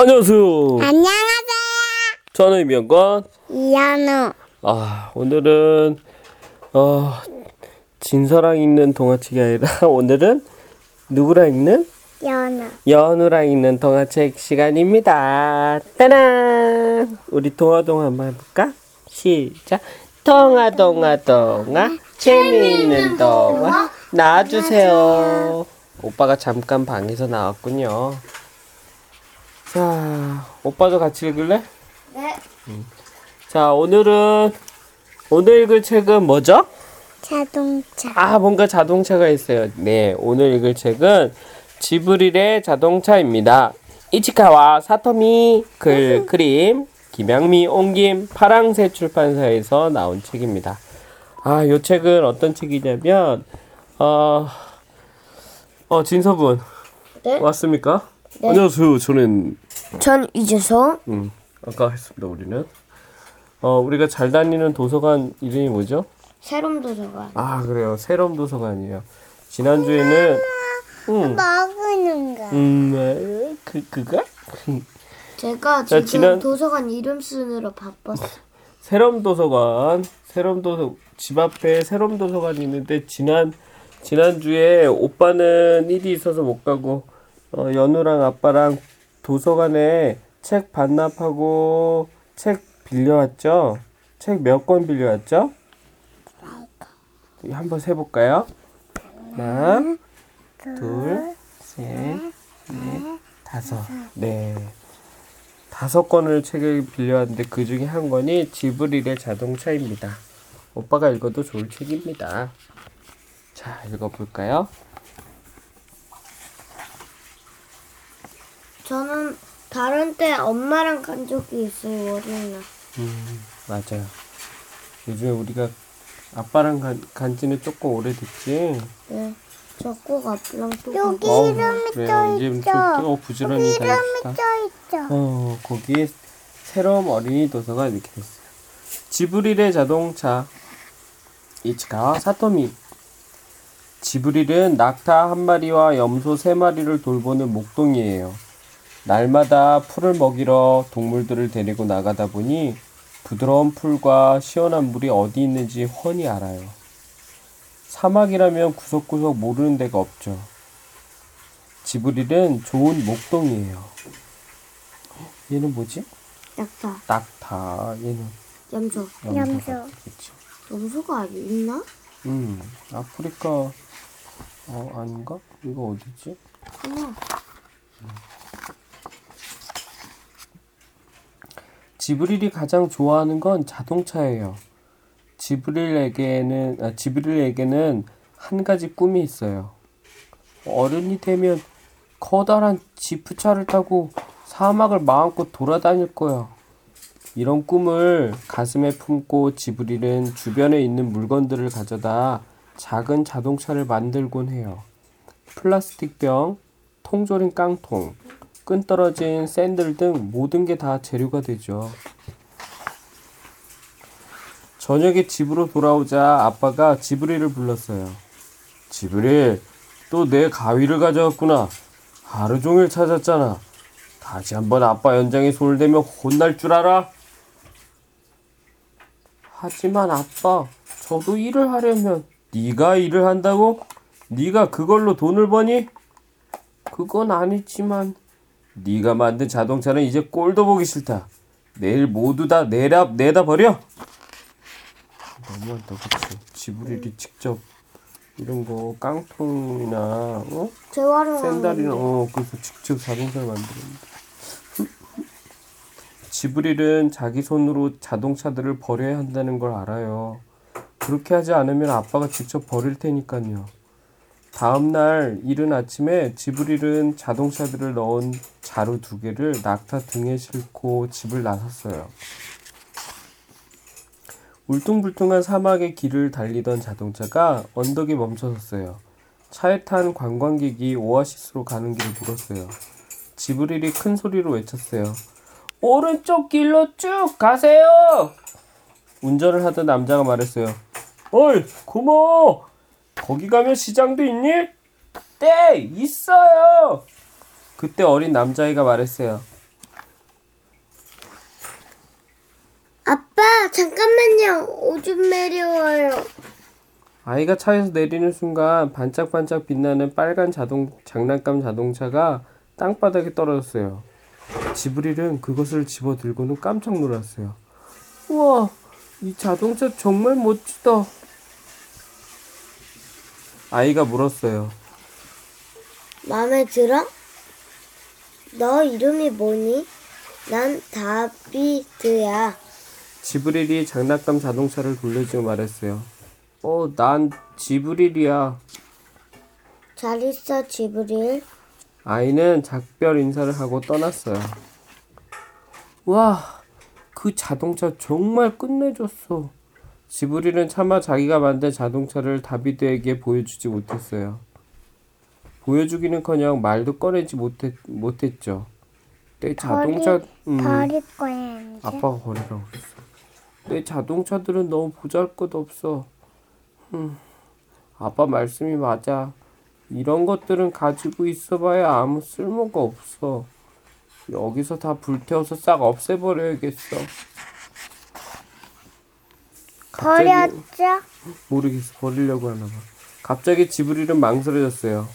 안녕하세요. 안녕하세요. 저는 이명건. 이현우. 아, 오늘은, 어, 진서랑 읽는 동화책이 아니라, 오늘은 누구랑 읽는? 연우. 연우랑 읽는 동화책 시간입니다. 따란! 우리 동화동 한번 해볼까? 시작. 동화, 동화, 동화. 재미있는 동화. 나와주세요. 오빠가 잠깐 방에서 나왔군요. 자, 오빠도 같이 읽을래? 네. 자, 오늘은, 오늘 읽을 책은 뭐죠? 자동차. 아, 뭔가 자동차가 있어요. 네, 오늘 읽을 책은 지브릴의 자동차입니다. 이치카와 사토미 글 그림 김양미 옹김 파랑새 출판사에서 나온 책입니다. 아, 요 책은 어떤 책이냐면 어, 어 진서분 네? 왔습니까? 안녕하세요. 저는 전 이재성. 음, 아까 했습니다. 우리는 어, 우리가 잘 다니는 도서관 이름이 뭐죠? 새롬 도서관. 아 그래요 새로운 도서관이에요 지난주에는 음, 먹는 거. 음, 네, 그 그가 제가 자, 지금 지난- 도서관 이름 쓰느라 바빴어. 새로운 도서관 새로운 도서 집 앞에 새로운 도서관이 있는데 지난 지난 주에 오빠는 일이 있어서 못 가고 어, 연우랑 아빠랑 도서관에 책 반납하고 책 빌려왔죠 책 몇 권 빌려왔죠 한번 세볼까요 하나 둘, 셋, 넷, 다섯. 네. 다섯 권을 책을 빌려왔는데 그 중에 한 권이 지브릴의 자동차입니다. 오빠가 읽어도 좋을 책입니다. 자, 읽어볼까요? 저는 다른 때 엄마랑 간 적이 있어요 월요일날. 음, 맞아요. 요즘에 우리가 아빠랑 간, 간 지는 조금 오래됐지? 네. 저 꼭 아빠랑 또 여기. 어우, 이름이 그래요. 써 이제 좀 있죠. 또 부지런히 다닙시다. 써 있죠. 어, 거기에 새로운 어린이 도서가 이렇게 됐어요. 지브릴의 자동차 이치카 사토미 지브릴은 낙타 한 마리와 염소 세 마리를 돌보는 목동이에요. 날마다 풀을 먹이러 동물들을 데리고 나가다 보니 부드러운 풀과 시원한 물이 어디 있는지 훤히 알아요. 사막이라면 구석구석 모르는 데가 없죠. 지브릴은 좋은 목동이에요. 얘는 뭐지? 약다. 낙타. 얘는 염소. 염소. 염소가 있나? 음, 아프리카 어 아닌가? 이거 어디지? 어머. 지브릴이 가장 좋아하는 건 자동차예요. 지브릴에게는 아, 지브릴에게는 한 가지 꿈이 있어요. 어른이 되면 커다란 지프차를 타고 사막을 마음껏 돌아다닐 거야. 이런 꿈을 가슴에 품고 지브릴은 주변에 있는 물건들을 가져다 작은 자동차를 만들곤 해요. 플라스틱 병, 통조림 깡통, 끈 떨어진 샌들 등 모든 게 다 재료가 되죠. 저녁에 집으로 돌아오자 아빠가 지브릴을 불렀어요. 지브릴, 또내 가위를 가져왔구나. 하루 종일 찾았잖아. 다시 한번 아빠 연장에 손을 대면 혼날 줄 알아? 하지만 아빠, 저도 일을 하려면 네가 일을 한다고? 네가 그걸로 돈을 버니? 그건 아니지만 네가 만든 자동차는 이제 꼴도 보기 싫다. 내일 모두 다 내다 내다 버려. 너무한다, 그치? 지브릴이 직접 이런 거 깡통이나 어? 재활용하는 샌달이나 어 그래서 직접 자동차를 만드는데. 지브릴은 자기 손으로 자동차들을 버려야 한다는 걸 알아요. 그렇게 하지 않으면 아빠가 직접 버릴 테니까요. 다음 날 이른 아침에 지브릴은 자동차들을 넣은 자루 두 개를 낙타 등에 싣고 집을 나섰어요. 울퉁불퉁한 사막의 길을 달리던 자동차가 언덕에 멈춰섰어요. 차에 탄 관광객이 오아시스로 가는 길을 물었어요. 지브릴이 큰 소리로 외쳤어요. 오른쪽 길로 쭉 가세요! 운전을 하던 남자가 말했어요. 어이, 고마워! 거기 가면 시장도 있니? 네, 있어요. 그때 어린 남자아이가 말했어요. 아빠, 잠깐만요. 오줌 내려와요. 아이가 차에서 내리는 순간 반짝반짝 빛나는 빨간 자동 장난감 자동차가 땅바닥에 떨어졌어요. 지브릴은 그것을 집어 들고는 깜짝 놀랐어요. 우와, 이 자동차 정말 멋지다. 아이가 물었어요. 마음에 들어? 너 이름이 뭐니? 난 다비드야. 지브릴이 장난감 자동차를 돌려주고 말했어요. 어, 난 지브릴이야. 잘 있어, 지브릴. 아이는 작별 인사를 하고 떠났어요. 와, 그 자동차 정말 끝내줬어. 지브릴은 차마 자기가 만든 자동차를 다비드에게 보여주지 못했어요. 보여주기는커녕 말도 꺼내지 못했, 못했죠. 내 자동차, 음, 버릴 거야, 이제. 아빠가 버리라고 그랬어. 내 자동차들은 너무 보잘것없어. 음, 아빠 말씀이 맞아. 이런 것들은 가지고 있어봐야 아무 쓸모가 없어. 여기서 다 불태워서 싹 없애버려야겠어. 갑자기 버렸죠? 모르겠어 버리려고 하나 봐. 갑자기 지브릴은 망설여졌어요.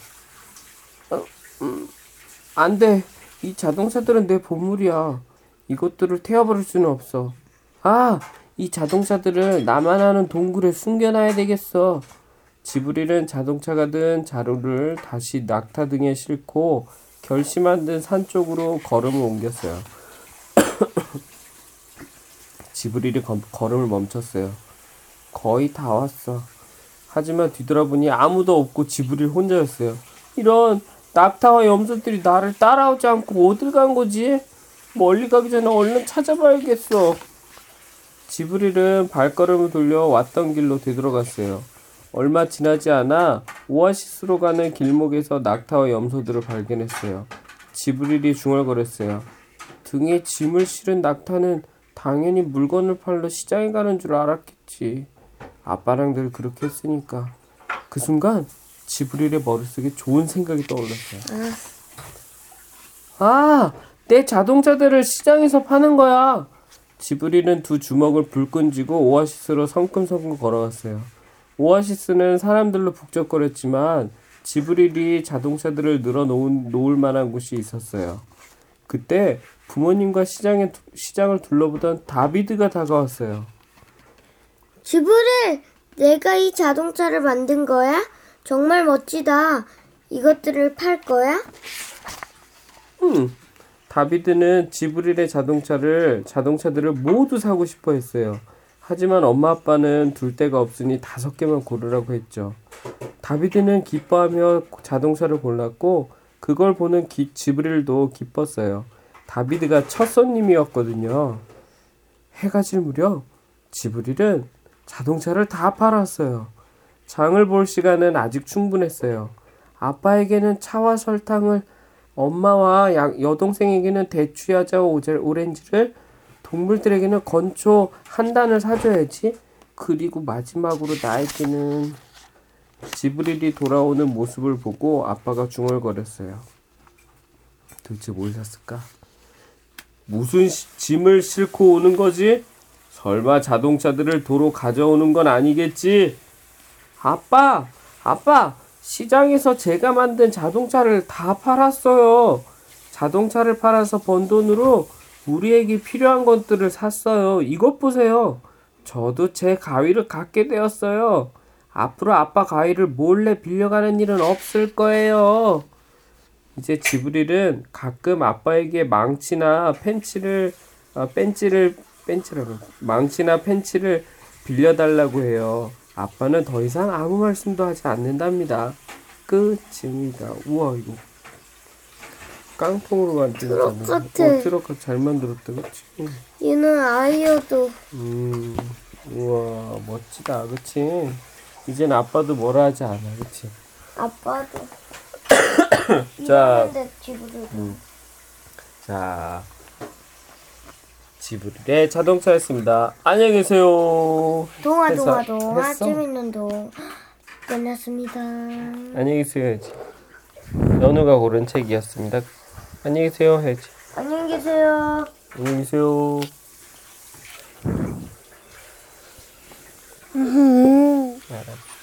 어, 음, 안 돼. 이 자동차들은 내 보물이야. 이것들을 태워버릴 수는 없어. 아, 이 자동차들을 나만 아는 동굴에 숨겨놔야 되겠어. 지브릴은 자동차가 든 자루를 다시 낙타 등에 싣고 결심한 듯 산 쪽으로 걸음을 옮겼어요. 지브릴이 거- 걸음을 멈췄어요. 거의 다 왔어. 하지만 뒤돌아보니 아무도 없고 지브릴 혼자였어요. 이런 낙타와 염소들이 나를 따라오지 않고 어딜 간 거지? 멀리 가기 전에 얼른 찾아봐야겠어. 지브릴은 발걸음을 돌려 왔던 길로 되돌아갔어요. 얼마 지나지 않아 오아시스로 가는 길목에서 낙타와 염소들을 발견했어요. 지브릴이 중얼거렸어요. 등에 짐을 실은 낙타는 당연히 물건을 팔러 시장에 가는 줄 알았겠지. 아빠랑 늘 그렇게 했으니까. 그 순간 지브릴의 머릿속에 좋은 생각이 떠올랐어요. 아, 내 자동차들을 시장에서 파는 거야. 지브릴은 두 주먹을 불끈 쥐고 오아시스로 성큼성큼 걸어갔어요. 오아시스는 사람들로 북적거렸지만 지브릴이 자동차들을 늘어놓은 놓을 만한 곳이 있었어요. 그때 부모님과 시장에 시장을 둘러보던 다비드가 다가왔어요. 지브릴, 내가 이 자동차를 만든 거야? 정말 멋지다. 이것들을 팔 거야? 음, 다비드는 지브릴의 자동차를 자동차들을 모두 사고 싶어 했어요. 하지만 엄마 아빠는 둘 데가 없으니 다섯 개만 고르라고 했죠. 다비드는 기뻐하며 자동차를 골랐고 그걸 보는 기, 지브릴도 기뻤어요. 다비드가 첫 손님이었거든요. 해가 질 무렵 지브릴은 자동차를 다 팔았어요. 장을 볼 시간은 아직 충분했어요. 아빠에게는 차와 설탕을 엄마와 양- 여동생에게는 대추야자와 오제- 오렌지를 동물들에게는 건초 한 단을 사줘야지. 그리고 마지막으로 나에게는 지브릴이 돌아오는 모습을 보고 아빠가 중얼거렸어요. 도대체 뭘 샀을까? 무슨 시- 짐을 싣고 오는 거지? 설마 자동차들을 도로 가져오는 건 아니겠지? 아빠, 아빠, 시장에서 제가 만든 자동차를 다 팔았어요. 자동차를 팔아서 번 돈으로 우리에게 필요한 것들을 샀어요. 이것 보세요. 저도 제 가위를 갖게 되었어요. 앞으로 아빠 가위를 몰래 빌려가는 일은 없을 거예요. 이제 지브릴은 가끔 아빠에게 망치나 펜치를 아, 벤치를 벤치라고 망치나 펜치를 빌려달라고 해요. 아빠는 더 이상 아무 말씀도 하지 않는답니다. 끝입니다. 우와 이거 깡통으로 만든 트럭. 같아. 어, 트럭. 잘 만들었다, 그렇지? 얘는 아이여도 음, 우와 멋지다, 그렇지? 이젠 아빠도 뭐라 하지 않아, 그렇지? 아빠도. 자. 지브릴. 자, 지브릴의 자동차였습니다. 안녕히 계세요. 동화? 동화 동화 했어? 재밌는 동 끝났습니다. 안녕히 계세요 해야지. 연우가 고른 책이었습니다. 안녕히 계세요 해야지. 안녕히 계세요. 안녕히 계세요. 음. 알았어.